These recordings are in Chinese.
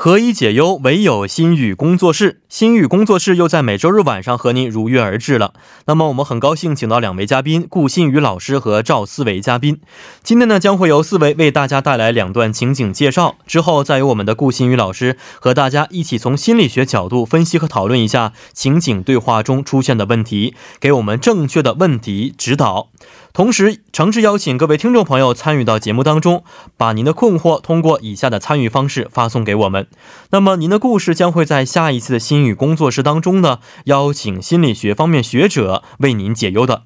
何以解忧，唯有心语工作室。心语工作室又在每周日晚上和您如约而至了。那么我们很高兴请到两位嘉宾，顾新宇老师和赵思维嘉宾。今天呢，将会由思维为大家带来两段情景介绍，之后再由我们的顾新宇老师和大家一起从心理学角度分析和讨论一下情景对话中出现的问题，给我们正确的问题指导。同时，诚挚邀请各位听众朋友参与到节目当中，把您的困惑通过以下的参与方式发送给我们。那么，您的故事将会在下一次的心语工作室当中呢，邀请心理学方面学者为您解忧的。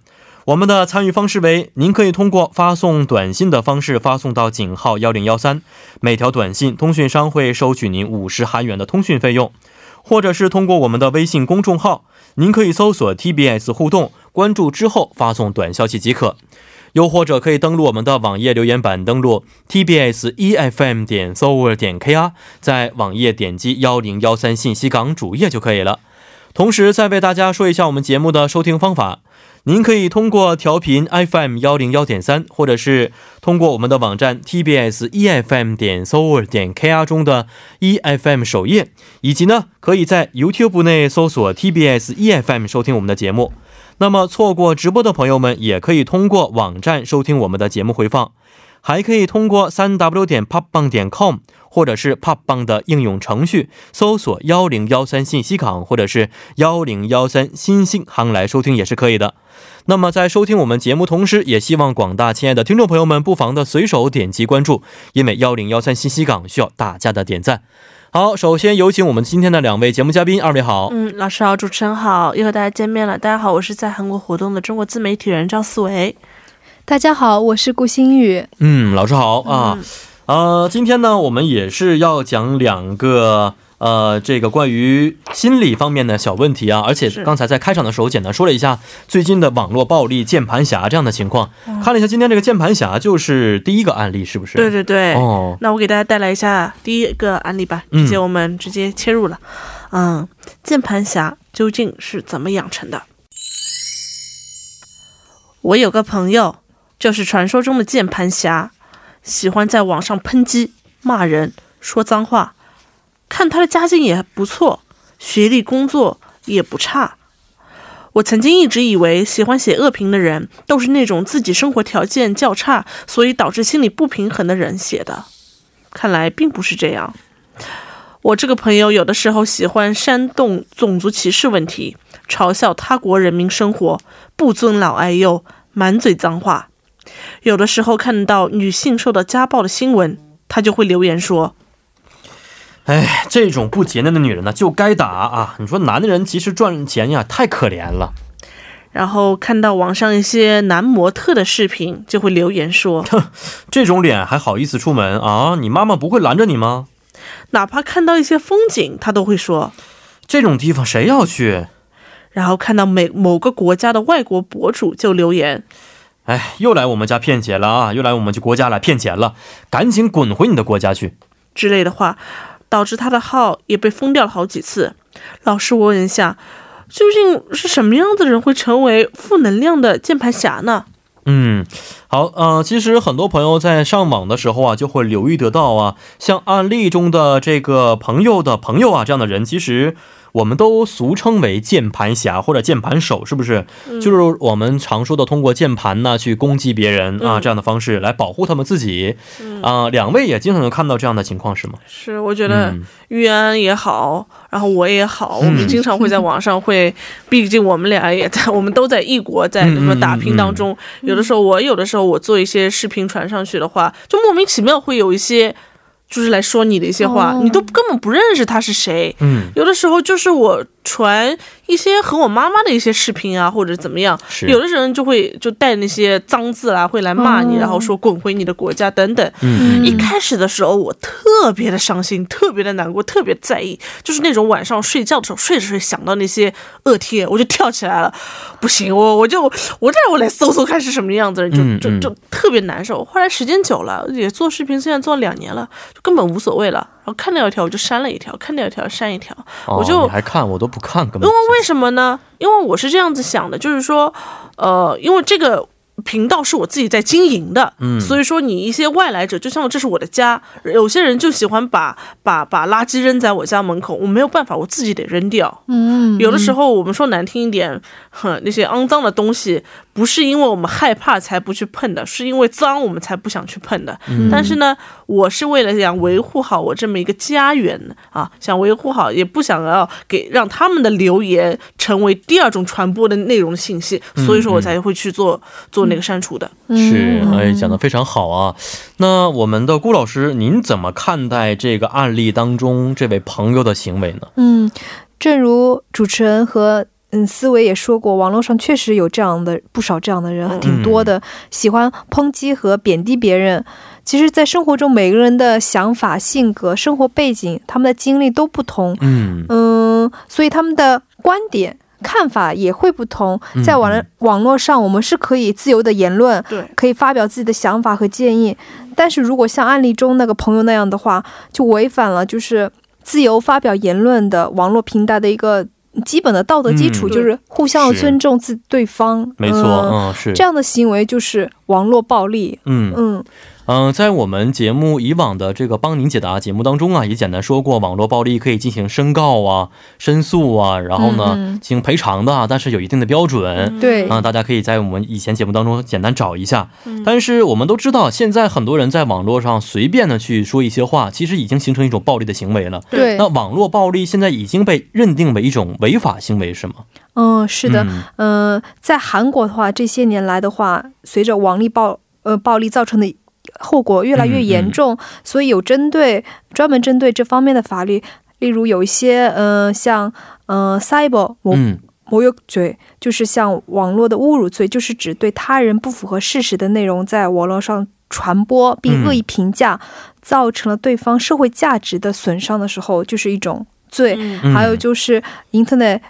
我们的参与方式为：您可以通过发送短信的方式发送到井号幺零幺三，每条短信通讯商会收取您五十韩元的通讯费用；或者是通过我们的微信公众号，您可以搜索 TBS 互动。关注之后发送短消息即可，又或者可以登录我们的网页留言板，登录 tbs efm 点 s o v e r 点 kr，在网页点击幺零幺三信息港主页就可以了。同时再为大家说一下我们节目的收听方法。您可以通过调频 FM 幺零幺点三，或者是通过我们的网站 TBS EFM 点 s o u r 点 KR 中的 EFM 首页，以及呢，可以在 YouTube 内搜索 TBS EFM 收听我们的节目。那么错过直播的朋友们，也可以通过网站收听我们的节目回放，还可以通过三 W 点 popbang 点 com。或者是 Pop 棒的应用程序搜索幺零幺三信息港，或者是幺零幺三新星行来收听也是可以的。那么在收听我们节目同时，也希望广大亲爱的听众朋友们不妨的随手点击关注，因为幺零幺三信息港需要大家的点赞。好，首先有请我们今天的两位节目嘉宾，二位好。嗯，老师好，主持人好，又和大家见面了。大家好，我是在韩国活动的中国自媒体人赵思维。大家好，我是顾新宇。嗯，老师好啊。呃，今天呢，我们也是要讲两个呃，这个关于心理方面的小问题啊。而且刚才在开场的时候，简单说了一下最近的网络暴力、键盘侠这样的情况。看了一下今天这个键盘侠，就是第一个案例，是不是？对对对。哦，那我给大家带来一下第一个案例吧。直接我们直接切入了。嗯，键盘侠究竟是怎么养成的？我有个朋友，就是传说中的键盘侠。喜欢在网上抨击、骂人、说脏话，看他的家境也不错，学历、工作也不差。我曾经一直以为，喜欢写恶评的人都是那种自己生活条件较差，所以导致心理不平衡的人写的。看来并不是这样。我这个朋友有的时候喜欢煽动种族歧视问题，嘲笑他国人民生活不尊老爱幼，满嘴脏话。有的时候看到女性受到家暴的新闻，他就会留言说：“哎，这种不洁净的女人呢，就该打啊！你说男的人其实赚钱呀，太可怜了。”然后看到网上一些男模特的视频，就会留言说：“哼，这种脸还好意思出门啊？你妈妈不会拦着你吗？”哪怕看到一些风景，他都会说：“这种地方谁要去？”然后看到每某个国家的外国博主就留言。哎，又来我们家骗钱了啊！又来我们国家来骗钱了，赶紧滚回你的国家去！之类的话，导致他的号也被封掉了好几次。老师，我问一下，究竟是什么样的人会成为负能量的键盘侠呢？嗯，好，呃，其实很多朋友在上网的时候啊，就会留意得到啊，像案例中的这个朋友的朋友啊，这样的人，其实。我们都俗称为键盘侠或者键盘手，是不是？就是我们常说的通过键盘呢去攻击别人啊这样的方式来保护他们自己。啊，两位也经常能看到这样的情况，是吗？是，我觉得玉安也好，然后我也好，我们经常会在网上会，毕竟我们俩也在，我们都在异国，在什么打拼当中。有的时候我有的时候我做一些视频传上去的话，就莫名其妙会有一些。就是来说你的一些话，你都根本不认识他是谁。嗯，有的时候就是我传一些和我妈妈的一些视频啊，或者怎么样，有的人就会就带那些脏字啊，会来骂你，然后说滚回你的国家等等。嗯，一开始的时候我特别的伤心，特别的难过，特别在意，就是那种晚上睡觉的时候睡着睡想到那些恶贴，我就跳起来了。不行，我我就我这我来搜搜看是什么样子，就就就特别难受。后来时间久了，也做视频，现在做两年了。就根本无所谓了，然后看到一条我就删了一条，看到一条删一条。哦我就还看，我都不看，根本因为为什么呢？因为我是这样子想的，就是说，呃，因为这个。频道是我自己在经营的，嗯所以说你一些外来者，就像这是我的家，有些人就喜欢把把把垃圾扔在我家门口，我没有办法，我自己得扔掉。嗯，有的时候我们说难听一点，哼，那些肮脏的东西，不是因为我们害怕才不去碰的，是因为脏我们才不想去碰的。但是呢，我是为了想维护好我这么一个家园啊，想维护好，也不想要给让他们的留言成为第二种传播的内容信息，所以说我才会去做做那个删除的。是，嗯哎，讲的非常好啊。那我们的顾老师，您怎么看待这个案例当中这位朋友的行为呢？嗯，正如主持人和嗯思维也说过，网络上确实有这样的不少这样的人，嗯挺多的，喜欢抨击和贬低别人。其实，在生活中，每个人的想法、性格、生活背景，他们的经历都不同，嗯嗯，所以他们的观点。看法也会不同，嗯在网网络上，我们是可以自由的言论，对，可以发表自己的想法和建议。但是如果像案例中那个朋友那样的话，就违反了就是自由发表言论的网络平台的一个基本的道德基础，嗯。就是互相是。尊重自对方。没错，是。这样的行为就是网络暴力。嗯。嗯嗯，在我们节目以往的这个帮您解答节目当中啊，也简单说过，网络暴力可以进行申告啊、申诉啊，然后呢进行赔偿的啊，但是有一定的标准。对啊、大家可以在我们以前节目当中简单找一下。嗯但是我们都知道，现在很多人在网络上随便的去说一些话，其实已经形成一种暴力的行为了。对那，网络暴力现在已经被认定为一种违法行为，是吗？嗯，是的，嗯嗯、在韩国的话，这些年来的话，随着网力暴呃暴力造成的后果越来越严重，所以有针对专门针对这方面的法律，例如有一些呃像呃 cyber 模嗯模有罪，就是像网络的侮辱罪，就是指对他人不符合事实的内容在网络上传播并恶意评价，造成了对方社会价值的损伤的时候，就是一种罪。嗯嗯还有就是 Internet。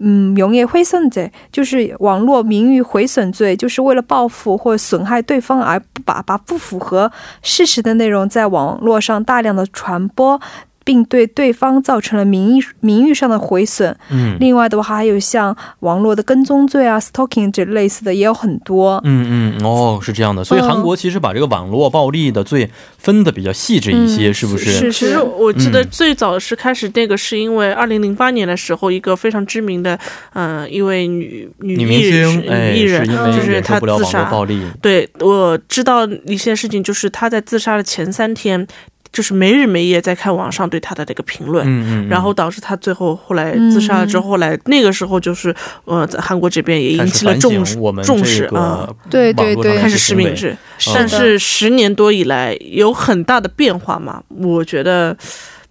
嗯，名誉毁损罪就是网络名誉毁损罪，就是为了报复或损害对方而不把把不符合事实的内容在网络上大量的传播，并对对方造成了名誉名誉上的毁损。嗯另外的话，还有像网络的跟踪罪啊、stalking 这类似的也有很多。嗯嗯，哦，是这样的，所以韩国其实把这个网络暴力的罪分的比较细致一些，嗯是不是？是其实我记得嗯最早是开始那个，是因为二零零八年的时候，一个非常知名的，嗯、一位女女艺人女艺人，是就是她不了自杀。网络暴力，对，我知道一些事情，就是她在自杀的前三天，就是没日没夜在看网上对他的这个评论。嗯嗯，然后导致他最后后来自杀了之后，后来那个时候就是，呃，在韩国这边也引起了重视重视啊，对对对开始实名制。但是十年多以来有很大的变化嘛，我觉得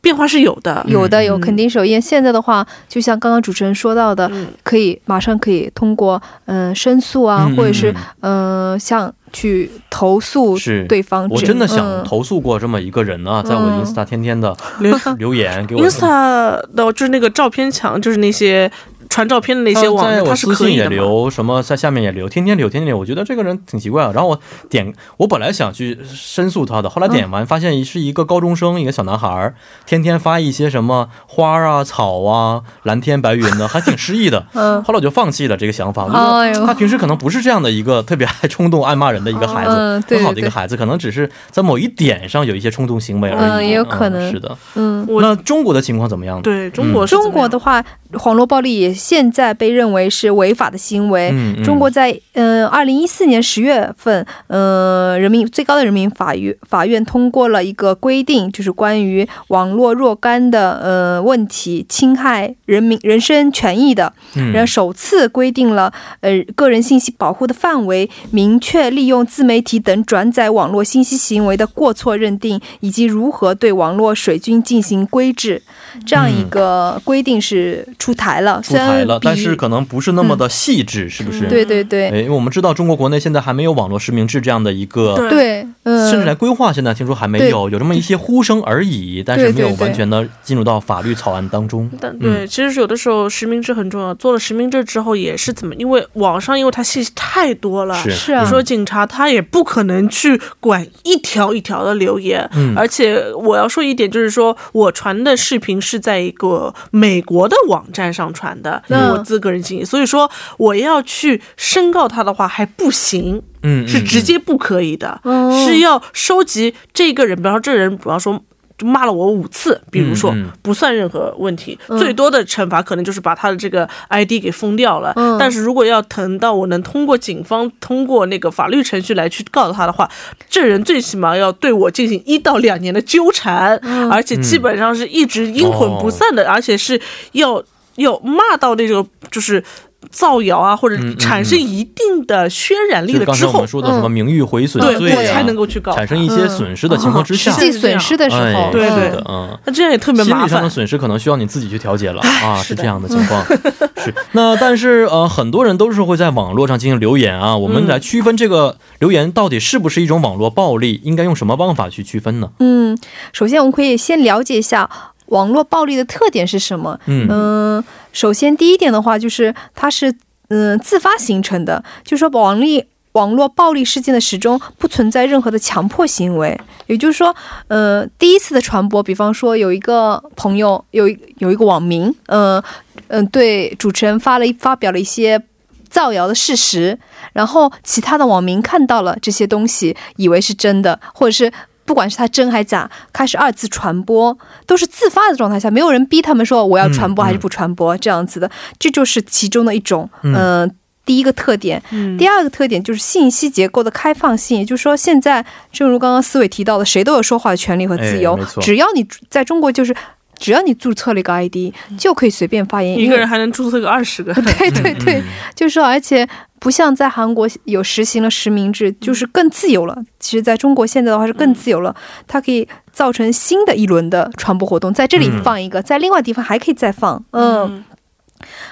变化是有的。有的有，嗯肯定是有。因为现在的话，就像刚刚主持人说到的，嗯可以马上可以通过嗯、呃申诉啊，嗯或者是嗯呃像去投诉是对方。我真的想嗯投诉过这么一个人啊，在我嗯 Insta 天天的留留言给我 Insta 的就是那个照片墙，就是那些传照片的那些网站，在我它是私信也可以的嘛。留，什么在下面也留，天天留，天天留。我觉得这个人挺奇怪啊。然后我点，我本来想去申诉他的，后来点完发现是一个高中生，一个小男孩儿，天天发一些什么花啊、草啊、蓝天白云的，还挺诗意的。嗯后来我就放弃了这个想法。我哎呦觉得他平时可能不是这样的一个特别爱冲动、爱骂人的一个孩子，嗯对很好的一个孩子，可能只是在某一点上有一些冲动行为而已。嗯也有可能嗯是的。嗯。那中国的情况怎么样呢？对中国中国的话，网络暴力也现在被认为是违法的行为。中国在嗯二零一四年十月份，呃，人民最高的人民法院法院通过了一个规定，就是关于网络若干的呃问题侵害人民人身权益的，嗯。然后首次规定了呃个人信息保护的范围，明确利用自媒体等转载网络信息行为的过错认定，以及如何对网络水军进行规制，这样一个规定是出台了。出台了但是可能不是那么的细致，是不是？嗯。对对对。哎，因为我们知道中国国内现在还没有网络实名制这样的一个对。甚至连规划现在听说还没有，有这么一些呼声而已，但是没有完全的进入到法律草案当中。但对，其实有的时候实名制很重要，做了实名制之后也是怎么，因为网上因为它信息太多了，是。啊，你说警察他也不可能去管一条一条的留言，嗯，而且我要说一点就是说我传的视频是在一个美国的网站上传的，我自个人信息，所以说我要去申告他的话还不行。嗯，是直接不可以的，是要收集这个人，比方说这人，比方说骂了我五次，比如说不算任何问题，最多的惩罚可能就是把他的这个 ID 给封掉了。但是如果要等到我能通过警方通过那个法律程序来去告他的话，这人最起码要对我进行一到两年的纠缠，而且基本上是一直阴魂不散的，而且是要要骂到那种就是。造谣啊，或者产生一定的渲染力的之后，我们说的什么名誉毁损罪啊，才能够去告，产生一些损失的情况之下，实际损失的时候，对对的，嗯，那这样也特别麻烦。心理上的损失可能需要你自己去调节了啊，是这样的情况。是那，但是呃，很多人都是会在网络上进行留言啊。我们来区分这个留言到底是不是一种网络暴力，应该用什么方法去区分呢？嗯，首先我们可以先了解一下。网络暴力的特点是什么？嗯，首先第一点的话，就是它是嗯自发形成的，就是说网力网络暴力事件的始终不存在任何的强迫行为，也就是说，呃，第一次的传播，比方说有一个朋友有有一个网民，嗯嗯，对主持人发了发表了一些造谣的事实，然后其他的网民看到了这些东西，以为是真的，或者是。不管是他真还假，开始二次传播，都是自发的状态下，没有人逼他们说我要传播还是不传播这样子的，这就是其中的一种，嗯，第一个特点。第二个特点就是信息结构的开放性，也就是说，现在正如刚刚思伟提到的，谁都有说话的权利和自由，只要你在中国就是。只要你注册了一个 ID，就可以随便发言。一个人还能注册个二十个。对对对，就是说，而且不像在韩国有实行了实名制，就是更自由了。其实，在中国现在的话是更自由了，它可以造成新的一轮的传播活动。在这里放一个，在另外地方还可以再放。嗯，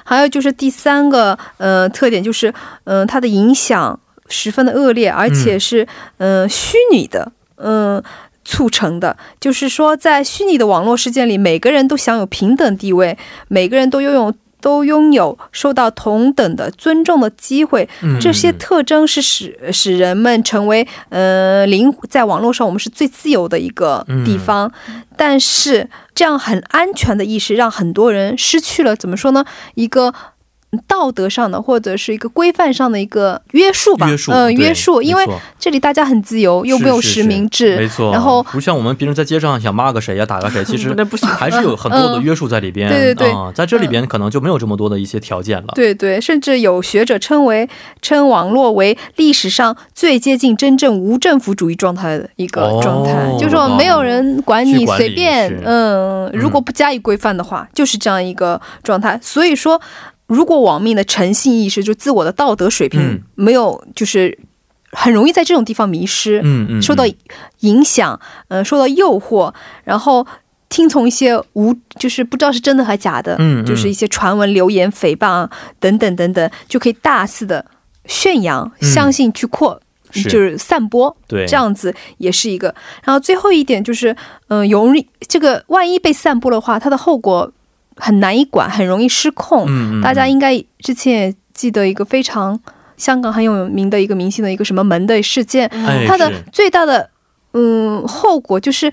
还有就是第三个呃特点就是，嗯，它的影响十分的恶劣，而且是嗯虚拟的，嗯。促成的，就是说，在虚拟的网络世界里，每个人都享有平等地位，每个人都拥有都拥有受到同等的尊重的机会。这些特征是使使人们成为呃灵在网络上我们是最自由的一个地方。但是，这样很安全的意识让很多人失去了怎么说呢？一个。道德上的或者是一个规范上的一个约束吧，嗯，约束，因为这里大家很自由，又没有实名制，没错。然后不像我们平时在街上想骂个谁呀，打个谁，其实不行，还是有很多的约束在里边。对对对，在这里边可能就没有这么多的一些条件了。对对，甚至有学者称为称网络为历史上最接近真正无政府主义状态的一个状态，就是说没有人管你随便，嗯，如果不加以规范的话，就是这样一个状态。所以说。如果网民的诚信意识，就自我的道德水平没有，就是很容易在这种地方迷失，嗯嗯，受到影响，呃，受到诱惑，然后听从一些无，就是不知道是真的还是假的，嗯，就是一些传闻、流言、诽谤等等等等，就可以大肆的宣扬，相信去扩，就是散播，对，这样子也是一个。然后最后一点就是，嗯，容易这个万一被散播的话，它的后果。很难以管，很容易失控。嗯大家应该之前也记得一个非常香港很有名的一个明星的一个什么门的事件，它的最大的嗯后果就是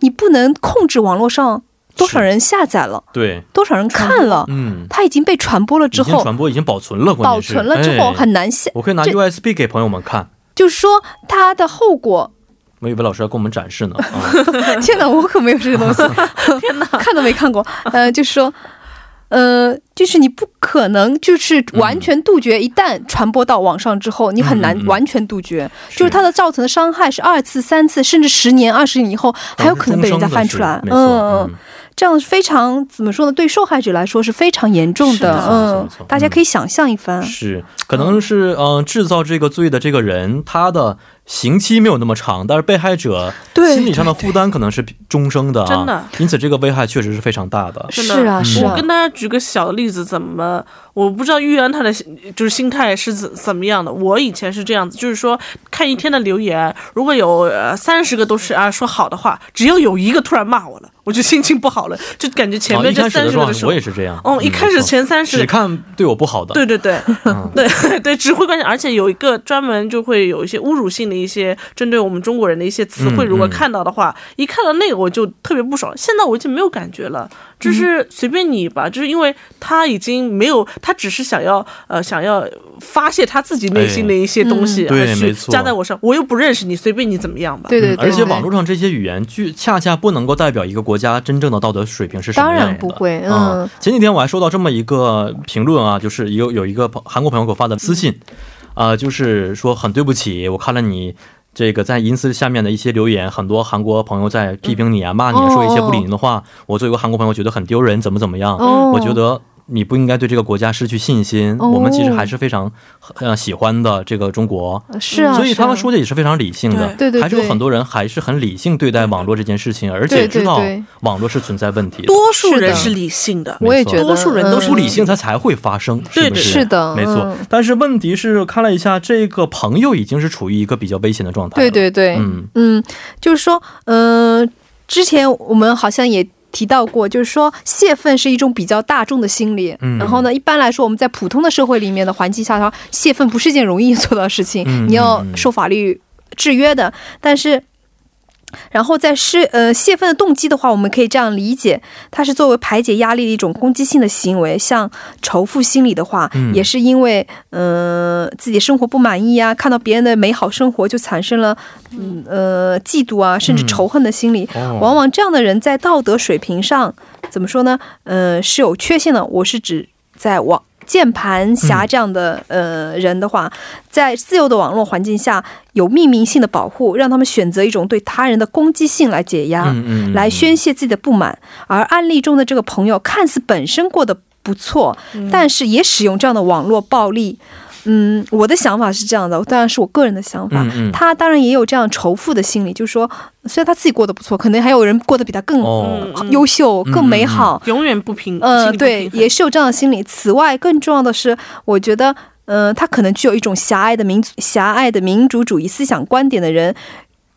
你不能控制网络上多少人下载了，对，多少人看了，嗯，它已经被传播了之后，传播已经保存了，保存了之后很难下。我可以拿 USB 给朋友们看，就是说它的后果。我以为老师要给我们展示呢。天哪，我可没有这个东西。天哪，看都没看过。呃，就是说，呃，就是你不可能就是完全杜绝，一旦传播到网上之后，你很难完全杜绝。就是它的造成的伤害是二次、三次，甚至十年、二十年以后还有可能被人家翻出来。嗯。这样非常怎么说呢？对受害者来说是非常严重的。嗯，大家可以想象一番。是，可能是嗯，制造这个罪的这个人，他的刑期没有那么长，但是被害者心理上的负担可能是终生的啊，真的因此这个危害确实是非常大的。真的是啊是啊我跟，大家举个小的例子，怎么我不知道玉安他的就是心态是怎怎么样的。我以前是这样子，就是说看一天的留言，如果有呃三十个都是啊说好的话，只要有一个突然骂我了，我就心情不好了，就感觉前啊，面这三十个的时候我也，是这样。哦，嗯一开始前三十只看对我不好的，对对对，嗯对 对，只会关键，而且有一个专门就会有一些侮辱性的一些针对我们中国人的一些词汇，嗯如果嗯。看到的话，一看到那个我就特别不爽。现在我已经没有感觉了，就是随便你吧，就是因为他已经没有，他只是想要呃想要发泄他自己内心的一些东西，哎嗯对而去没错。加在我上，我又不认识你，随便你怎么样吧。对对对，而且网络上这些语言，具恰恰不能够代表一个国家真正的道德水平是什么样的。然不会，啊嗯，前几天我还收到这么一个评论啊，就是有有一个朋韩国朋友给我发的私信，啊、就是说很对不起，我看了你这个在银丝下面的一些留言，很多韩国朋友在批评你啊、骂你说一些不理您的话，我作为一个韩国朋友觉得很丢人，怎么怎么样，哦我觉得。你不应该对这个国家失去信心。哦我们其实还是非常呃喜欢的这个中国，是啊，所以他们说的也是非常理性的。对对对还是有很多人还是很理性对待网络这件事情，而且知道网络是存在问题的。多数人是理性的，我也觉得多数人都是嗯不理性，它才会发生，是不是？是的没错嗯。但是问题是，看了一下，这个朋友已经是处于一个比较危险的状态了。对对对，嗯嗯，就是说，嗯、之前我们好像也提到过，就是说泄愤是一种比较大众的心理。嗯然后呢，一般来说，我们在普通的社会里面的环境下，它泄愤不是一件容易做到的事情，嗯你要受法律制约的。但是。然后在是呃泄愤的动机的话，我们可以这样理解，它是作为排解压力的一种攻击性的行为。像仇富心理的话，嗯也是因为呃自己生活不满意啊，看到别人的美好生活就产生了嗯呃嫉妒啊，甚至嗯仇恨的心理。哦往往这样的人在道德水平上怎么说呢？呃，是有缺陷的。我是指在网键盘侠这样的、呃人的话，在自由的网络环境下，有匿名性的保护，让他们选择一种对他人的攻击性来解压，嗯嗯嗯来宣泄自己的不满。而案例中的这个朋友，看似本身过得不错，但是也使用这样的网络暴力。嗯，我的想法是这样的，当然是我个人的想法。嗯嗯他当然也有这样仇富的心理，就是说，虽然他自己过得不错，可能还有人过得比他更优秀、嗯更美好。永远不平，心呃，对也是有这样的心理。此外，更重要的是，我觉得，呃，他可能具有一种狭隘的民族、狭隘的民主主义思想观点的人，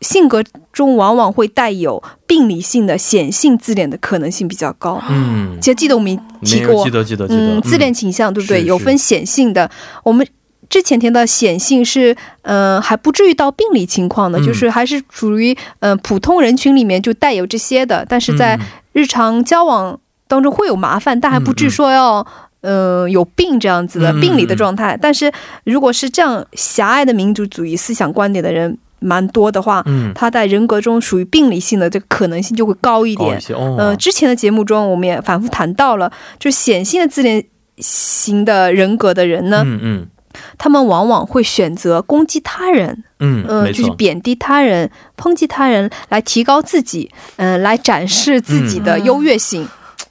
性格中往往会带有病理性的显性自恋的可能性比较高。嗯，其实记得我们提过记，得记得记得，嗯，自恋倾向对不对？是有分显性的，我们。之前提到显性是，呃，还不至于到病理情况的，嗯。就是还是属于呃普通人群里面就带有这些的，但是在嗯。日常交往当中会有麻烦，但还不至于说要。呃，有病这样子的嗯。病理的状态，但是如果是这样狭隘的民族主义思想观点的人蛮多的话，嗯，他在人格中属于病理性的这个可能性就会高一点。高一。哦，呃，之前的节目中我们也反复谈到了，就显性的自恋型的人格的人呢，嗯嗯他们往往会选择攻击他人，嗯，嗯、就是贬低他人、抨击他人，来提高自己，嗯、来展示自己的优越性。嗯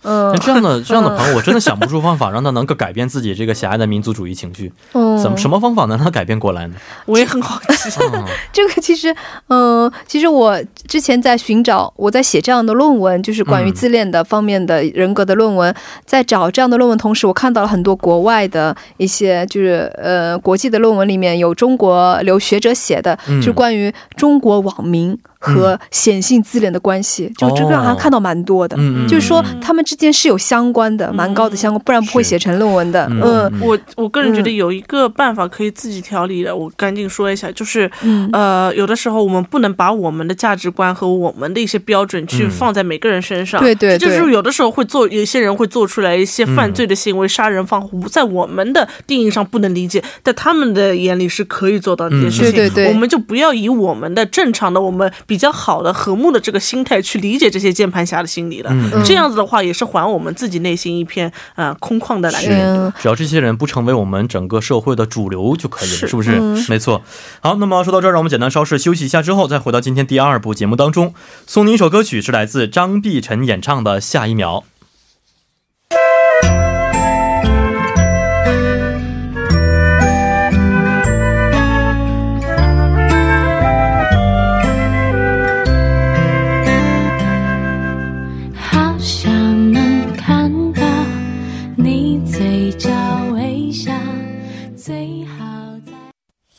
那这样的这样的朋友，我真的 想不出方法让他能够改变自己这个狭隘的民族主义情绪。嗯，怎么什么方法能让他改变过来呢？我也很好奇。嗯 这个其实，嗯、其实我之前在寻找，我在写这样的论文，就是关于嗯自恋的方面的人格的论文，在找这样的论文同时，我看到了很多国外的一些，就是呃国际的论文里面有中国留学者写的，嗯是关于中国网民和显性自恋的关系，就这个好像看到蛮多的。就是说，他们之间是有相关的，蛮高的相关，不然不会写成论文的。嗯。我我个人觉得有一个办法可以自己调理的，我赶紧说一下，就是嗯。呃，有的时候我们不能把我们的价值观和我们的一些标准去嗯。放在每个人身上。对对这就是有的时候会做，有些人会做出来一些犯罪的行为，杀人放火，在我们的定义上不能理解，在他们的眼里是可以做到这件事情。嗯。对对对。我们就不要以我们的正常的、我们比较好的、和睦的这个心态去理解这些键盘侠的心理了。嗯这样子的话，也是还我们自己内心一片呃空旷的蓝是天。嗯只要这些人不成为我们整个社会的主流就可以了，是是不是？嗯没错。好，那么说到这儿，让我们简单稍事休息一下，之后再回到今天第二部节目当中，送您一首歌曲，是来自张碧晨演唱的《下一秒》。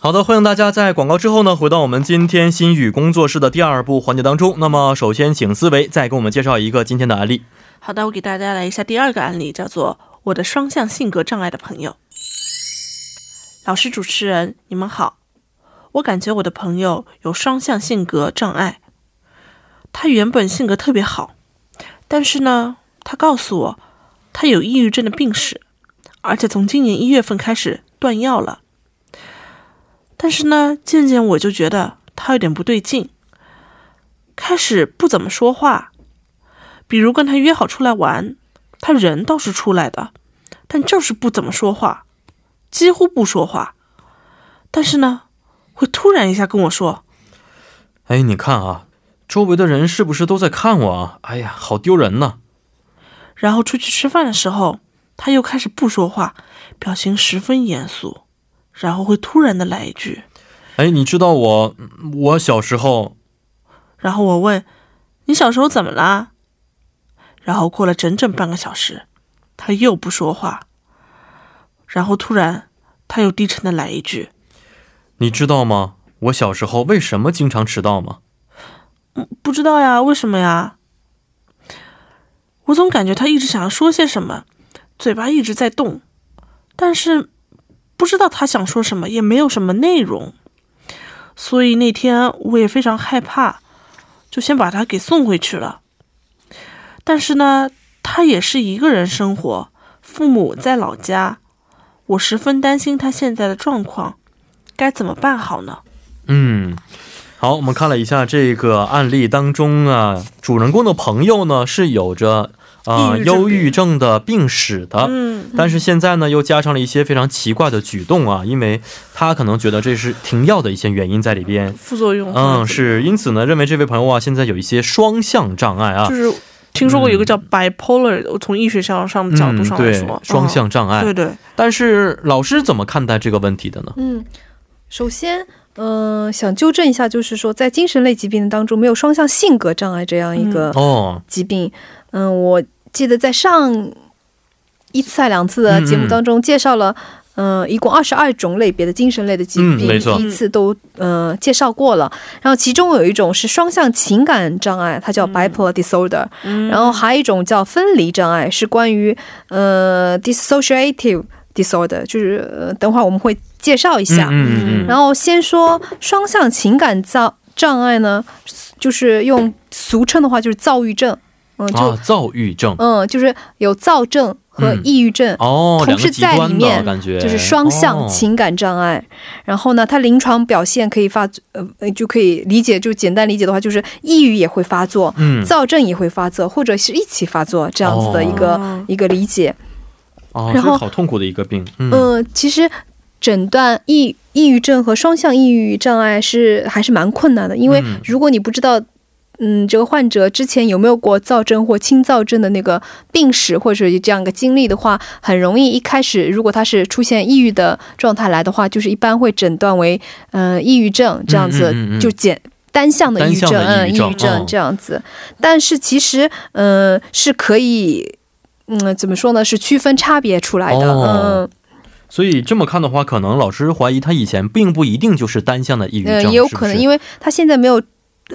好的，欢迎大家在广告之后呢，回到我们今天心语工作室的第二部环节当中。那么，首先请思维再给我们介绍一个今天的案例。好的，我给大家来一下第二个案例，叫做“我的双向性格障碍的朋友”。老师、主持人，你们好。我感觉我的朋友有双向性格障碍。他原本性格特别好，但是呢，他告诉我，他有抑郁症的病史，而且从今年一月份开始断药了。但是呢，渐渐我就觉得他有点不对劲，开始不怎么说话。比如跟他约好出来玩，他人倒是出来的，但就是不怎么说话，几乎不说话。但是呢，会突然一下跟我说：“哎，你看啊，周围的人是不是都在看我啊？哎呀，好丢人呐。”然后出去吃饭的时候，他又开始不说话，表情十分严肃。然后会突然的来一句：“哎，你知道我，我小时候。”然后我问：“你小时候怎么啦？”然后过了整整半个小时，他又不说话。然后突然，他又低沉的来一句：“你知道吗？我小时候为什么经常迟到吗？”“嗯，不知道呀，为什么呀？”我总感觉他一直想要说些什么，嘴巴一直在动，但是。不知道他想说什么，也没有什么内容，所以那天我也非常害怕，就先把他给送回去了。但是呢，他也是一个人生活，父母在老家，我十分担心他现在的状况，该怎么办好呢？嗯，好，我们看了一下这个案例当中啊，主人公的朋友呢是有着。啊，忧郁症的病史的，嗯，但是现在呢，又加上了一些非常奇怪的举动啊，因为他可能觉得这是停药的一些原因在里边，副作用，嗯，是，因此呢，认为这位朋友啊，现在有一些双向障碍啊，就是听说过有个叫 bipolar，我从医学上上的角度上来说，双向障碍，对对，但是老师怎么看待这个问题的呢？嗯，首先，嗯，想纠正一下，就是说，在精神类疾病当中，没有双向性格障碍这样一个哦。疾病，嗯，我。记得在上一次还两次的节目当中介绍了，嗯，一共二十二种类别的精神类的疾病，第一次都呃介绍过了。然后其中有一种是双向情感障碍，它叫 bipolar disorder。然后还有一种叫分离障碍，是关于呃 dissociative disorder，就是等会儿我们会介绍一下。然后先说双向情感障障碍呢，就是用俗称的话就是躁郁症。嗯，就躁郁症，嗯，就是有躁症和抑郁症哦，同时在里面，感觉就是双向情感障碍。然后呢，它临床表现可以发，呃，就可以理解，就简单理解的话，就是抑郁也会发作，嗯，躁症也会发作，或者是一起发作这样子的一个一个理解。哦，然后好痛苦的一个病。嗯，其实诊断抑抑郁症和双向抑郁障碍是还是蛮困难的，因为如果你不知道。嗯，这个患者之前有没有过躁症或轻躁症的那个病史，或者这样一个经历的话，很容易一开始如果他是出现抑郁的状态来的话，就是一般会诊断为嗯抑郁症这样子，就简单向的抑郁症，嗯，抑郁症这样子。但是其实嗯是可以，嗯怎么说呢？是区分差别出来的，嗯。所以这么看的话，可能老师怀疑他以前并不一定就是单向的抑郁症，也有可能，因为他现在没有。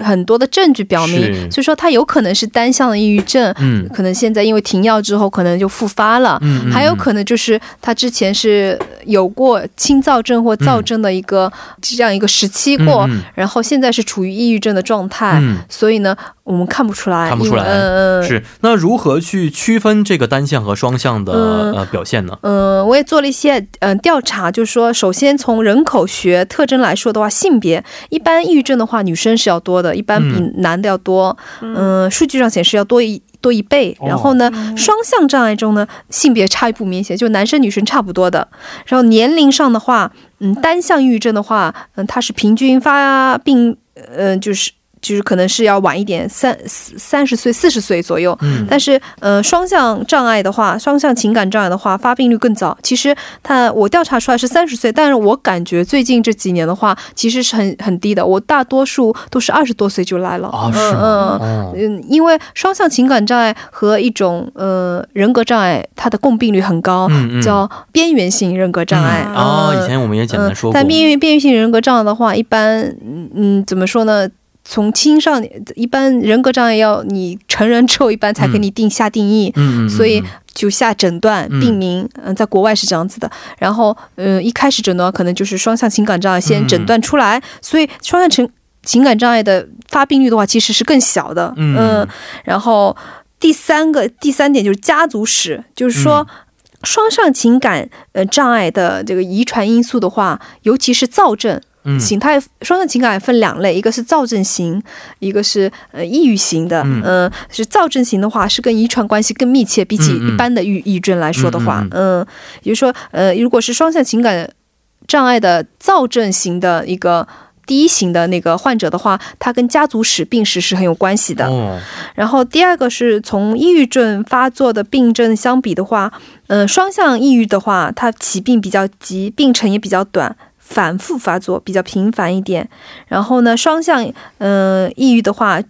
很多的证据表明，所以说他有可能是单向的抑郁症，嗯，可能现在因为停药之后可能就复发了，嗯，还有可能就是他之前是有过轻躁症或躁症的一个这样一个时期过，然后现在是处于抑郁症的状态，所以呢，我们看不出来，看不出来，嗯是那如何去区分这个单向和双向的呃表现呢？嗯，我也做了一些嗯调查，就是说，首先从人口学特征来说的话，性别一般抑郁症的话，女生是要多。的一般比男的要多，嗯，数据上显示要多一多一倍。然后呢，双向障碍中呢，性别差异不明显，就男生女生差不多的。然后年龄上的话，嗯，单向抑郁症的话，嗯，它是平均发病，嗯，就是就是可能是要晚一点，三三十岁、四十岁左右。嗯，但是，呃，双向障碍的话，双向情感障碍的话，发病率更早。其实，他我调查出来是三十岁，但是我感觉最近这几年的话，其实是很很低的。我大多数都是二十多岁就来了。啊，是嗯？嗯。哦，嗯，因为双向情感障碍和一种呃人格障碍，它的共病率很高，嗯嗯叫边缘性人格障碍。嗯啊，嗯以前我们也简单说过。但边缘边缘性人格障碍的话，一般嗯嗯怎么说呢？从青少年，一般人格障碍要你成人之后，一般才给你定下定义。嗯，所以嗯就下诊断嗯病名，嗯、在国外是这样子的。然后，嗯、一开始诊断可能就是双向情感障碍先嗯诊断出来，所以双向情情感障碍的发病率的话，其实是更小的。嗯然后第三个第三点就是家族史，就是说。嗯双向情感呃障碍的这个遗传因素的话，尤其是躁症嗯形态，双向情感分两类，一个是躁症型，一个是呃抑郁型的。嗯呃是躁症型的话，是跟遗传关系更密切，比起嗯嗯一般的抑抑郁症来说的话，嗯嗯，也就是说，呃，如果是双向情感障碍的躁症型的一个。第一型的那个患者的话，他跟家族史病史是很有关系的。哦，然后第二个是从抑郁症发作的病症相比的话，呃，双向抑郁的话，它起病比较急，病程也比较短，反复发作比较频繁一点。然后呢，双向呃抑郁的话，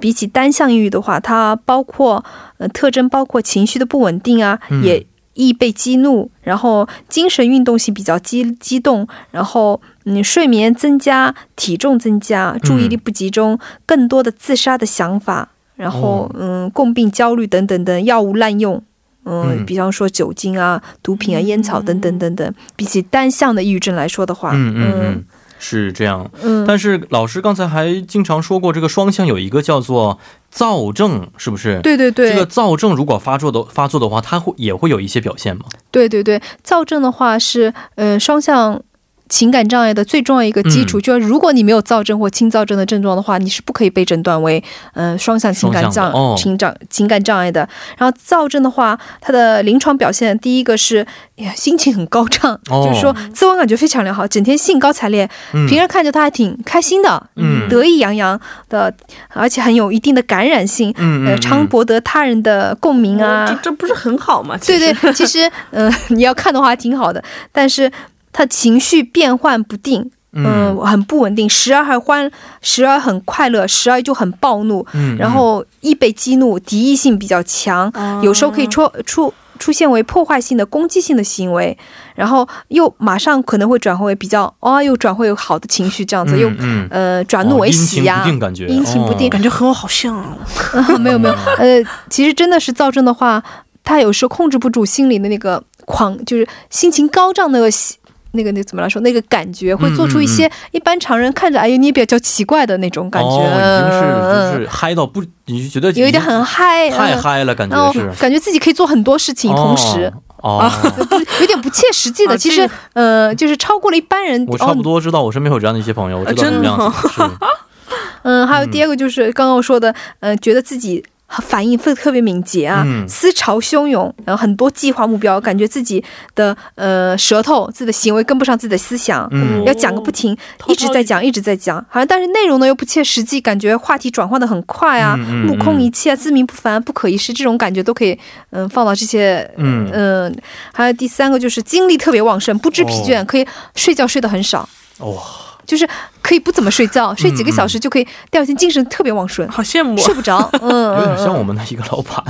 比起单向抑郁的话，它包括呃特征包括情绪的不稳定啊，嗯也易被激怒，然后精神运动性比较激激动，然后嗯睡眠增加，体重增加，注意力不集中，更多的自杀的想法，然后哦嗯共病焦虑等等等，药物滥用。嗯，嗯比方说酒精啊、毒品啊、烟草等等等等，比起单向的抑郁症来说的话，嗯嗯嗯，是这样。嗯但是老师刚才还经常说过，这个双向有一个叫做躁症，是不是？对对对，这个躁症如果发作的发作的话，它会也会有一些表现吗？对对对，躁症的话是呃双向情感障碍的最重要一个基础，嗯就是如果你没有躁症或轻躁症的症状的话，你是不可以被诊断为呃双向情感障情障情感障碍的。然后躁症的话，它的临床表现第一个是哎呀心情很高涨，哦就是说自我感觉非常良好，整天兴高采烈，嗯平时看着他还挺开心的，嗯得意洋洋的，而且很有一定的感染性，呃，嗯嗯常博得他人的共鸣啊。这这不是很好吗？对对，其实嗯、呃 你要看的话还挺好的，但是他情绪变幻不定，嗯、很不稳定，时而还欢，时而很快乐，时而就很暴怒，嗯然后易被激怒，敌意性比较强，哦。有时候可以出出。出现为破坏性的、攻击性的行为，然后又马上可能会转换为比较哦，又转会有好的情绪，这样子、又嗯。呃转怒为喜呀、哦阴晴不定感觉，阴晴不定。哦。感觉和我好像啊。没有没有，呃，其实真的是躁症的话，他有时候控制不住心里的那个狂，就是心情高涨那个喜。那个那怎么来说？那个感觉会做出一些一般常人看着哎呀，你也比较奇怪的那种感觉，哦，已经嗯是就是嗨到不，你就觉得有一点很嗨，太嗯嗨了，感觉是感觉自己可以做很多事情，同时哦。哦 有点不切实际的。啊其实呃，就是超过了一般人。我差不哦，多知道我身边有这样的一些朋友，我知道真的什么样子。是 嗯，还有第二个就是刚刚我说的，呃，觉得自己。反应特特别敏捷啊，嗯。思潮汹涌，然后很多计划目标，感觉自己的呃舌头、自己的行为跟不上自己的思想，嗯。要讲个不停，一直在讲，一直在讲，好像但是内容呢又不切实际，感觉话题转换的很快啊，嗯嗯目空一切啊，自命不凡，不可一世，这种感觉都可以嗯、放到这些嗯。嗯、还有第三个就是精力特别旺盛，不知疲倦，哦。可以睡觉睡得很少。哇，就是可以不怎么睡觉，睡几个嗯小时就可以，第二天精神特别旺盛，好羡慕啊睡不着。嗯，有点像我们。们的一个老板。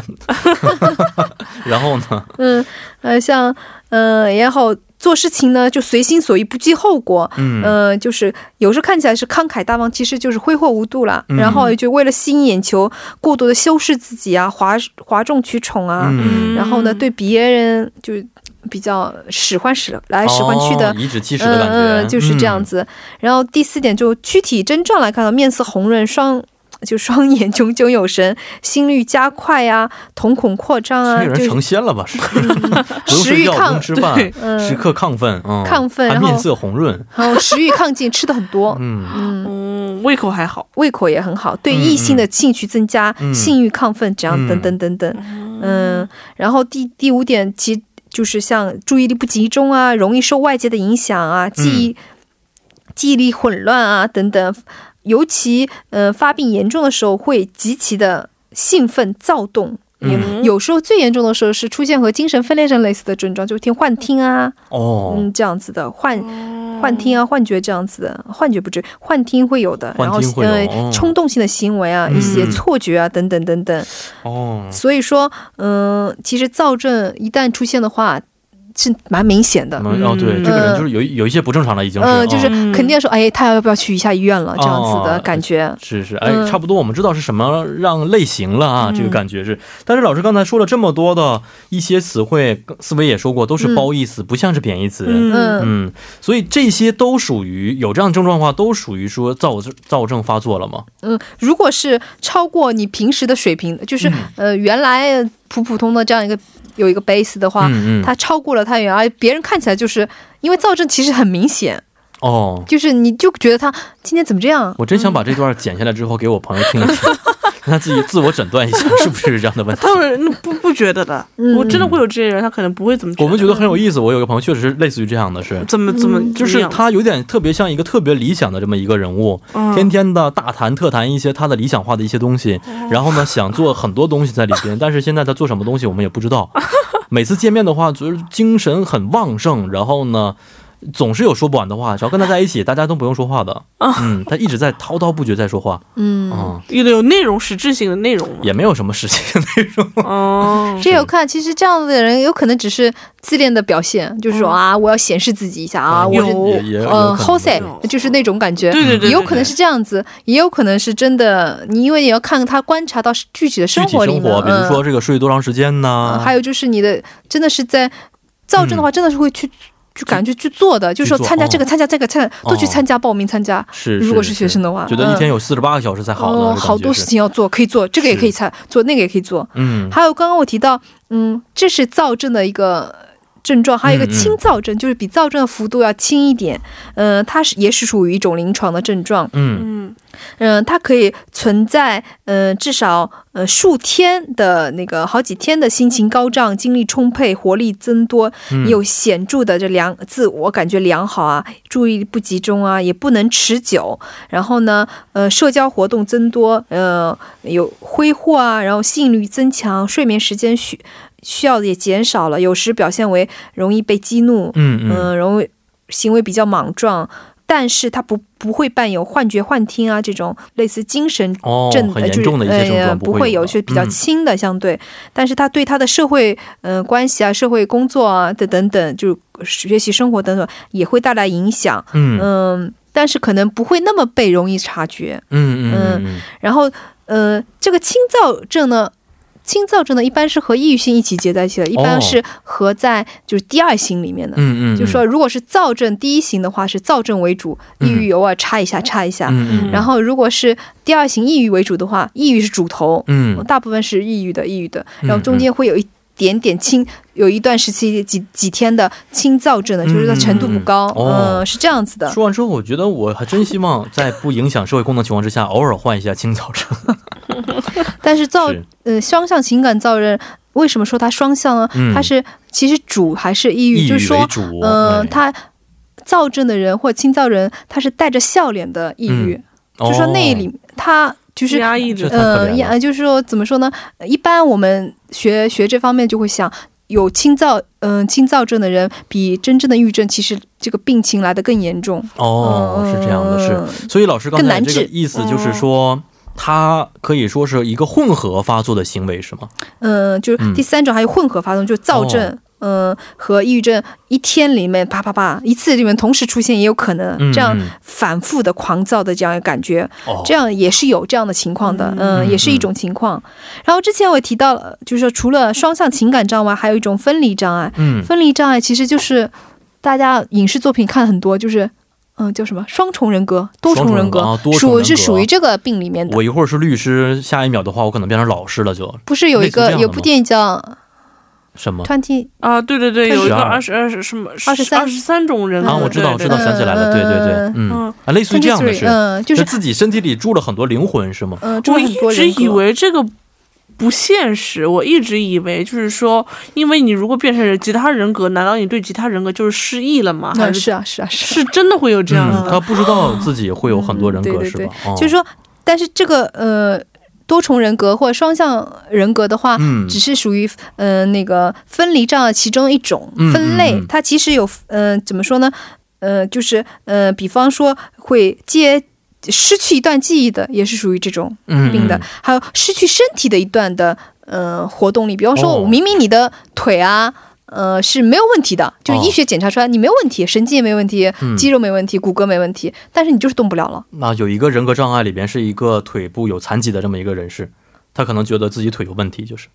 然后呢？嗯呃，像呃也好，做事情呢就随心所欲，不计后果。嗯呃，就是有时候看起来是慷慨大方，其实就是挥霍无度了。嗯然后就为了吸引眼球，过度的修饰自己啊，哗哗众取宠啊。嗯，然后呢，对别人就比较使唤使来使唤去的哦，颐指气使的感觉，嗯嗯，就是这样子。然后第四点，就躯体症状来看到，面色红润，双就双眼 炯炯有神，心率加快呀、瞳孔扩张嗯。啊，就是这人成仙了吧？是，食欲亢用吃饭，时嗯，刻亢奋，嗯，亢奋然后面色红润，然后食欲亢进，吃的很多。嗯，嗯，嗯，胃口还好。胃口也很好，对异性的兴趣增加，嗯性欲亢奋，这样嗯等等等等。嗯，然后第第五点，其就是像注意力不集中啊，容易受外界的影响啊，记忆、记忆力混乱啊等等。尤其呃发病严重的时候会极其的兴奋躁动。嗯。有时候最严重的时候是出现和精神分裂症类似的症状，就是听幻听啊，哦，嗯，这样子的幻幻听啊、幻觉这样子的，幻觉不至于，幻听会有的，然后呃哦。冲动性的行为啊，嗯。一些错觉啊等等等等。哦，所以说，嗯、其实躁症一旦出现的话，是蛮明显的。嗯哦，对，嗯这个人就是有有一些不正常了，已经是，嗯、就是肯定要说，哎，他要不要去一下医院了？这样子的哦感觉。是是，哎，嗯差不多，我们知道是什么让类型了啊，嗯这个感觉是。但是老师刚才说了这么多的一些词汇，思维也说过，都是褒义词，不像是贬义词。嗯嗯嗯，所以这些都属于有这样的症状的话，都属于说躁躁症发作了吗？嗯，如果是超过你平时的水平，就是、嗯呃原来普普通的这样一个有一个 base 的话，嗯嗯，它超过了它原来，别人看起来就是因为躁症其实很明显，哦，就是你就觉得他今天怎么这样？我真想把这段剪下来之后给我朋友听一听，让 他自己自我诊断一下是不是这样的问题。他们那不不觉得的，嗯我真的会有这些人，他可能不会怎么觉得。我们觉得很有意思，我有个朋友确实是类似于这样的是。怎么怎么嗯就是他有点特别像一个特别理想的这么一个人物，嗯天天的大谈特谈一些他的理想化的一些东西，然后呢想做很多东西在里边，但是现在他做什么东西我们也不知道。每次见面的话，就是精神很旺盛，然后呢总是有说不完的话，只要跟他在一起，大家都不用说话的。嗯，他一直在滔滔不绝在说话，嗯，嗯，有的有内容实质性的内容嘛。也没有什么实际的内容。哦，这有看，其实这样的人有可能只是自恋的表现，就是说啊，我要显示自己一下啊，嗯我是有也也有呃 h o s e 就是那种感觉。对对对对，对也有可能是这样子，也有可能是真的。你因为也要看他观察到具体的生活里面，生活，比如说这个睡多长时间呢嗯，？还有就是你的真的是在躁症的话，真的是会去去感觉去做的，就是说参加这个、哦。参加这个，参都去哦。参加报名参加。是，如果是学生的话觉得一天有四十八个小时才好呢，哦，好多事情要做，可以做这个也可以参做，那个也可以做。嗯，还有刚刚我提到，嗯，这是造证的一个症状，还有一个轻躁症，就是比躁症的幅度要轻一点。嗯、它是也是属于一种临床的症状。嗯嗯嗯、它可以存在，嗯、至少呃数天的那个好几天的心情高涨、精力充沛、活力增多，嗯，有显著的这良自我感觉良好啊，注意力不集中啊，也不能持久。然后呢，呃，社交活动增多，呃，有挥霍啊，然后性欲增强，睡眠时间需需要的也减少了，有时表现为容易被激怒，嗯嗯、嗯容易行为比较莽撞。但是他不不会伴有幻觉、幻听啊这种类似精神哦，症的一些症呃状不会有，有的，是比较嗯轻的相对，但是他对他的社会呃关系啊、社会工作啊的等等，就是学习生活等等也会带来影响，嗯嗯、但是可能不会那么被容易察觉。嗯嗯嗯然后呃，这个轻躁症呢。轻躁症呢，一般是和抑郁性一起结在一起的，一般是合在就是第二型里面的。嗯嗯，就是说，如果是躁症第一型的话，是躁症为主，抑郁偶尔插一下插一下。嗯嗯，然后如果是第二型抑郁为主的话，抑郁是主头，嗯。大部分是抑郁的，抑郁的，嗯。然后中间会有一点点轻，有一段时期几几天的轻躁症的，就是它程度不高，嗯是这样子的。说完之后，我觉得我还真希望在不影响社会功能情况之下，偶尔换一下轻躁症。但是躁是，呃，双向情感躁症，为什么说它双向呢？嗯。它是其实主还是抑郁，抑郁就是说，为主，嗯、哎。他躁症的人或轻躁人，他是带着笑脸的抑郁，就说那里他就是压抑着这太可怜呃，压，就是说怎么说呢？呃一般我们学学这方面就会想，有轻躁，嗯、轻躁症的人比真正的抑郁症其实这个病情来的更严重。哦，嗯是这样的，是。嗯所以老师刚才这个更难治意思就是说，它可以说是一个混合发作的行为，是吗？嗯，就是嗯第三种还有混合发作，就是躁症。嗯，和抑郁症一天里面啪啪啪一次里面同时出现也有可能，嗯这样嗯。反复的狂躁的这样一个感觉，哦，这样也是有这样的情况的，嗯，嗯也是一种情况。然后之前我也提到了，就是说除了双向情感障碍，还有一种分离障碍。嗯，分离障碍其实就是大家影视作品看很多，就是嗯叫什么？双重人格、多重人格，属是属于这个病里面的。我一会儿是律师，下一秒的话，我可能变成老师了，就。不是有一个有部电影叫什么《Twenty 啊，对对对有一个二十二十什么二十三二十三种人格啊？我知道，对知道，对想起来了，对对对，嗯嗯嗯啊，类似于这样的是》，，嗯，就是自己身体里住了很多灵魂，是吗？嗯，住我一了很多人格直以为这个不现实。我一直以为就是说，因为你如果变成其他人格，难道你对其他人格就是失忆了吗？还是啊是啊是，是真的会有这样的？他不知道自己会有很多人格，是吧？就是说，但是这个呃。多重人格或者双向人格的话，嗯，只是属于呃那个分离障碍其中一种分类。它其实有呃怎么说呢？呃，就是呃，比方说会接失去一段记忆的，也是属于这种病的。还有失去身体的一段的呃活动力，比方说明明你的腿啊。呃，是没有问题的，就医学检查出来你没有问题，神经也没问题，肌肉没问题，骨骼没问题，但是你就是动不了了。那有一个人格障碍里边是一个腿部有残疾的这么一个人士，他可能觉得自己腿有问题，就是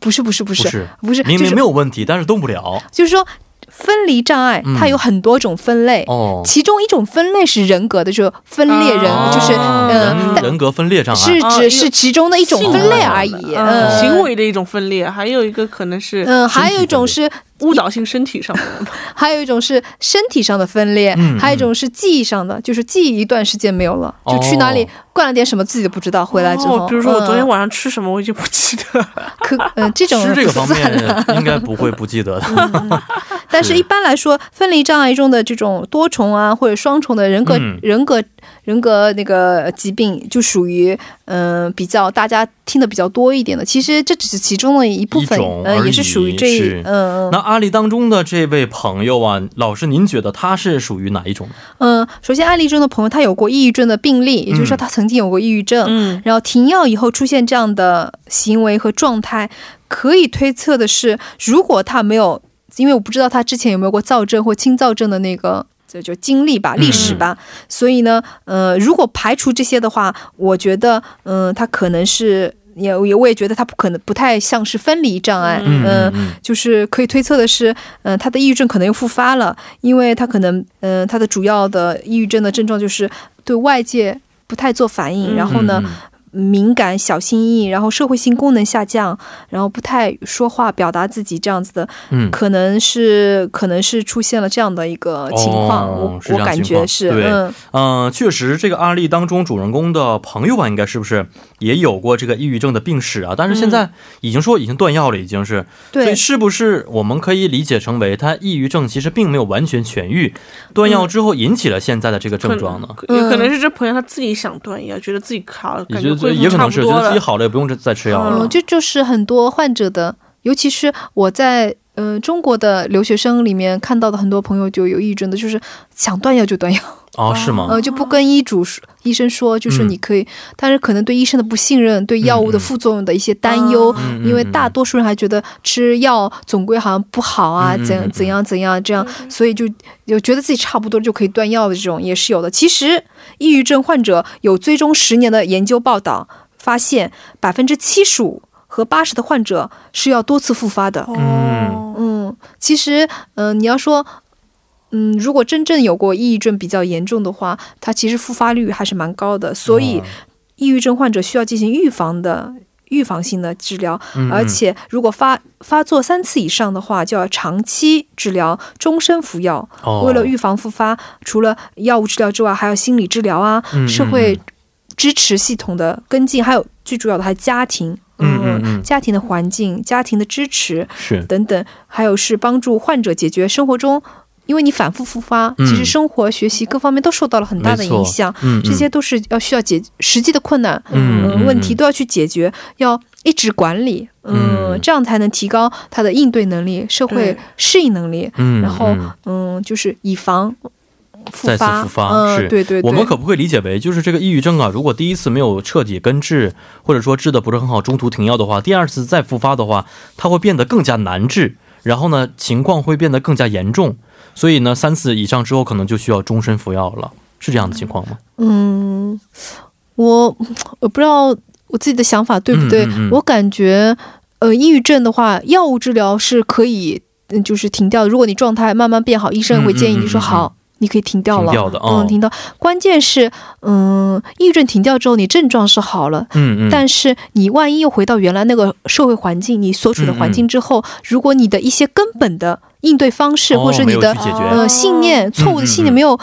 不是不是不是不是明明没有问题，但是动不了，就是说。分离障碍它有很多种分类，其中一种分类是人格的，就是分裂人，就是嗯，人格分裂障碍。是指是其中的一种分类而已，嗯，行为的一种分裂，还有一个可能是嗯，还有一种是。误导性身体上的，还有一种是身体上的分裂，还有一种是记忆上的，就是记忆一段时间没有了，就去哪里灌了点什么自己都不知道，回来之后，比如说我昨天晚上吃什么，我已经不记得。可嗯，这种吃这个方面应该 不会不记得的。但是一般来说，分离障碍中的这种多重啊或者双重的人格人格。人格那个疾病就属于嗯比较大家听的比较多一点的，其实这只是其中的一部分，嗯，也是属于这嗯。那案例当中的这位朋友啊，老师您觉得他是属于哪一种？嗯，首先案例中的朋友他有过抑郁症的病例，也就是说他曾经有过抑郁症，嗯，然后停药以后出现这样的行为和状态，可以推测的是，如果他没有，因为我不知道他之前有没有过躁症或轻躁症的那个。这就经历吧，历史吧。所以呢，呃，如果排除这些的话，我觉得，嗯，他可能是也也，我也觉得他不可能不太像是分离障碍。嗯，就是可以推测的是，嗯，他的抑郁症可能又复发了，因为他可能，嗯，他的主要的抑郁症的症状就是对外界不太做反应，然后呢。敏感、小心翼翼，然后社会性功能下降，然后不太说话、表达自己这样子的，嗯，可能是可能是出现了这样的一个情况，我我感觉是，嗯。嗯，确实这个案例当中主人公的朋友吧，应该是不是也有过这个抑郁症的病史啊？但是现在已经说已经断药了，已经是，所以是不是我们可以理解成为他抑郁症其实并没有完全痊愈，断药之后引起了现在的这个症状呢？也可能是这朋友他自己想断药，觉得自己卡，感觉。所以也可能是觉得自己好了，也不用再吃药了。这就是很多患者的，尤其是我在呃中国的留学生里面看到的很多朋友就有抑郁症的，就是想断药就断药。哦，是吗？呃，就不跟医嘱医生说，就是你可以，但是可能对医生的不信任，对药物的副作用的一些担忧，因为大多数人还觉得吃药总归好像不好啊，怎怎样怎样这样，所以就有觉得自己差不多就可以断药的这种也是有的。其实，抑郁症患者有追踪十年的研究报道发现，百分之七十五和八十的患者是要多次复发的。嗯嗯，其实，嗯，你要说。嗯，如果真正有过抑郁症比较严重的话，它其实复发率还是蛮高的。所以，抑郁症患者需要进行预防的、预防性的治疗。而且，如果发发作三次以上的话，就要长期治疗、终身服药。为了预防复发，除了药物治疗之外，还有心理治疗啊、社会支持系统的跟进，还有最主要的还家庭，嗯，家庭的环境、家庭的支持是。等等，还有是帮助患者解决生活中。因为你反复复发，其实生活、学习各方面都受到了很大的影响，这些都是要需要解实际的困难，嗯，问题都要去解决，要一直管理，嗯，这样才能提高他的应对能力、社会适应能力，嗯，然后嗯，就是以防再次复发，是，对对。我们可不可以理解为，就是这个抑郁症啊，如果第一次没有彻底根治，或者说治的不是很好，中途停药的话，第二次再复发的话，它会变得更加难治，然后呢，情况会变得更加严重。所以呢，三次以上之后，可能就需要终身服药了，是这样的情况吗？嗯，我我不知道我自己的想法对不对。我感觉，呃，抑郁症的话，药物治疗是可以，嗯，就是停掉。如果你状态慢慢变好，医生会建议你说好。你可以停掉了，嗯，停掉。关键是，嗯，抑郁症停掉之后，你症状是好了，嗯嗯，但是你万一又回到原来那个社会环境，你所处的环境之后，如果你的一些根本的应对方式，或者是你的呃信念，错误的信念没有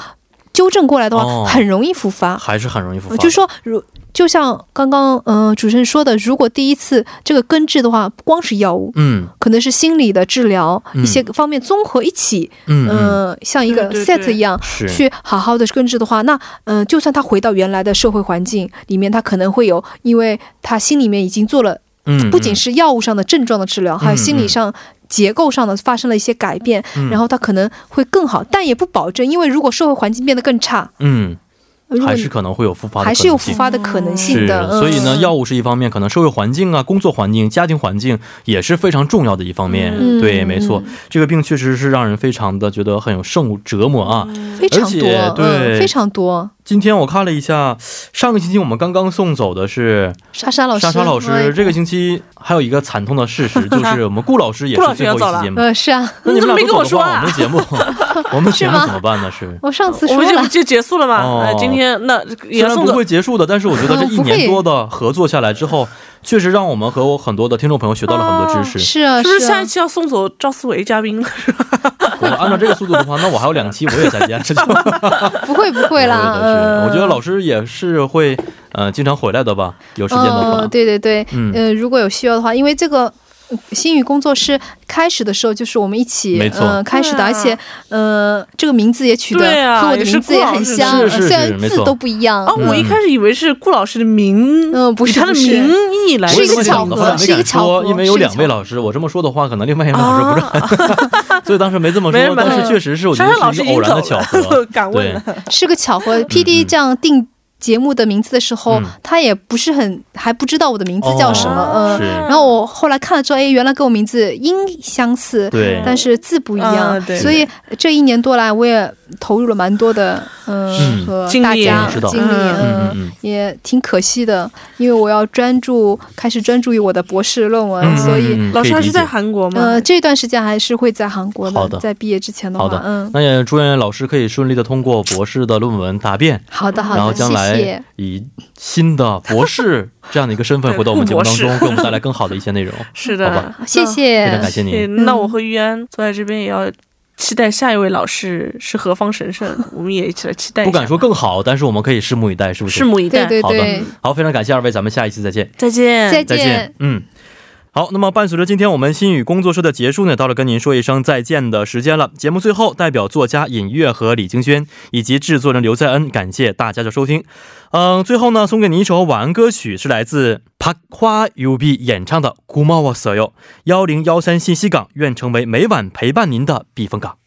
纠正过来的话，哦。很容易复发。还是很容易复发。就说如就像刚刚嗯、呃主持人说的，如果第一次这个根治的话，不光是药物，嗯。可能是心理的治疗、嗯。一些方面综合一起，嗯像一个 set 一样。是。去好好的根治的话，那嗯、呃就算他回到原来的社会环境里面，他可能会有，因为他心里面已经做了，嗯，不仅是药物上的症状的治疗，还有心理上结构上的发生了一些改变，嗯然后它可能会更好，但也不保证，因为如果社会环境变得更差，嗯，还是可能会有复发的可能性，还是有复发的可能性的。，嗯所以呢，药物是一方面，可能社会环境啊、工作环境、家庭环境也是非常重要的一方面。嗯对，没错，这个病确实是让人非常的觉得很有受折磨啊。非常多，对嗯，非常多。今天我看了一下，上个星期我们刚刚送走的是莎莎老师，莎莎老师，哎这个星期还有一个惨痛的事实，就是我们顾老师也顾老师是最后要走了一期节目。呃，是啊，那你们俩你怎么没跟我说啊我们节目，我们节目怎么办呢？是。我上次说了，我们就就结束了嘛？哦呃，今天那虽然不会结束的，但是我觉得这 一年多的合作下来之后，确实让我们和我很多的听众朋友学到了很多知识。是啊，是不是啊下一期要送走赵思维嘉宾了？我按照这个速度的话，那我还有两期我也再见，这就 不会不会啦，我觉得老师也是会呃经常回来的吧，有时间的话嗯，。对对对，嗯呃，如果有需要的话，因为这个。呃新语工作室开始的时候就是我们一起没错呃开始的，啊而且呃这个名字也取得对啊和我的名字也很像，是是是虽然字都不一样啊，。我一开始以为是顾老师的名，嗯不是他的名义来我是一个巧合是一个，巧合因为有两位老师，我这么说的话，可能另外一位老师不认，所以当时没这么说。但是确实是，我觉得是一个偶然的巧合。对敢问。是个巧合。P 嗯 D 这样定节目的名字的时候，嗯。他也不是很还不知道我的名字叫什么，哦嗯。然后我后来看了之后，哎，原来跟我名字音相似，对。但是字不一样，啊对。所以这一年多来，我也投入了蛮多的，嗯，嗯和大家我知道精力，嗯嗯嗯也挺可惜的，因为我要专注，开始专注于我的博士论文，嗯，所以。嗯老师还是在。韩国吗？呃，这段时间还是会在韩国好的在毕业之前的，话嗯，那也祝愿老师可以顺利的通过博士的论文答辩，好的，好然后的，将来谢谢。以新的博士这样的一个身份回到我们节目当中，给我们带来更好的一些内容。是好吧的，谢谢非常感谢那。您。那那我和玉安坐在这边也要期待下一位老师是何方神圣，我们也一起来期待。不敢说更好，但是我们可以拭目以待，是不是？拭目以待。好的对对对，好，非常感谢二位，咱们下一期再见。再见。再再见。嗯。好，那么伴随着今天我们心语工作室的结束呢，到了跟您说一声再见的时间了。节目最后，代表作家尹月和李晶轩以及制作人刘在恩，感谢大家的收听。嗯，最后呢，送给你一首晚安歌曲，是来自 Pakua Ub 演唱的《Gumawa Soyo》。幺零幺三信息港愿成为每晚陪伴您的避风港。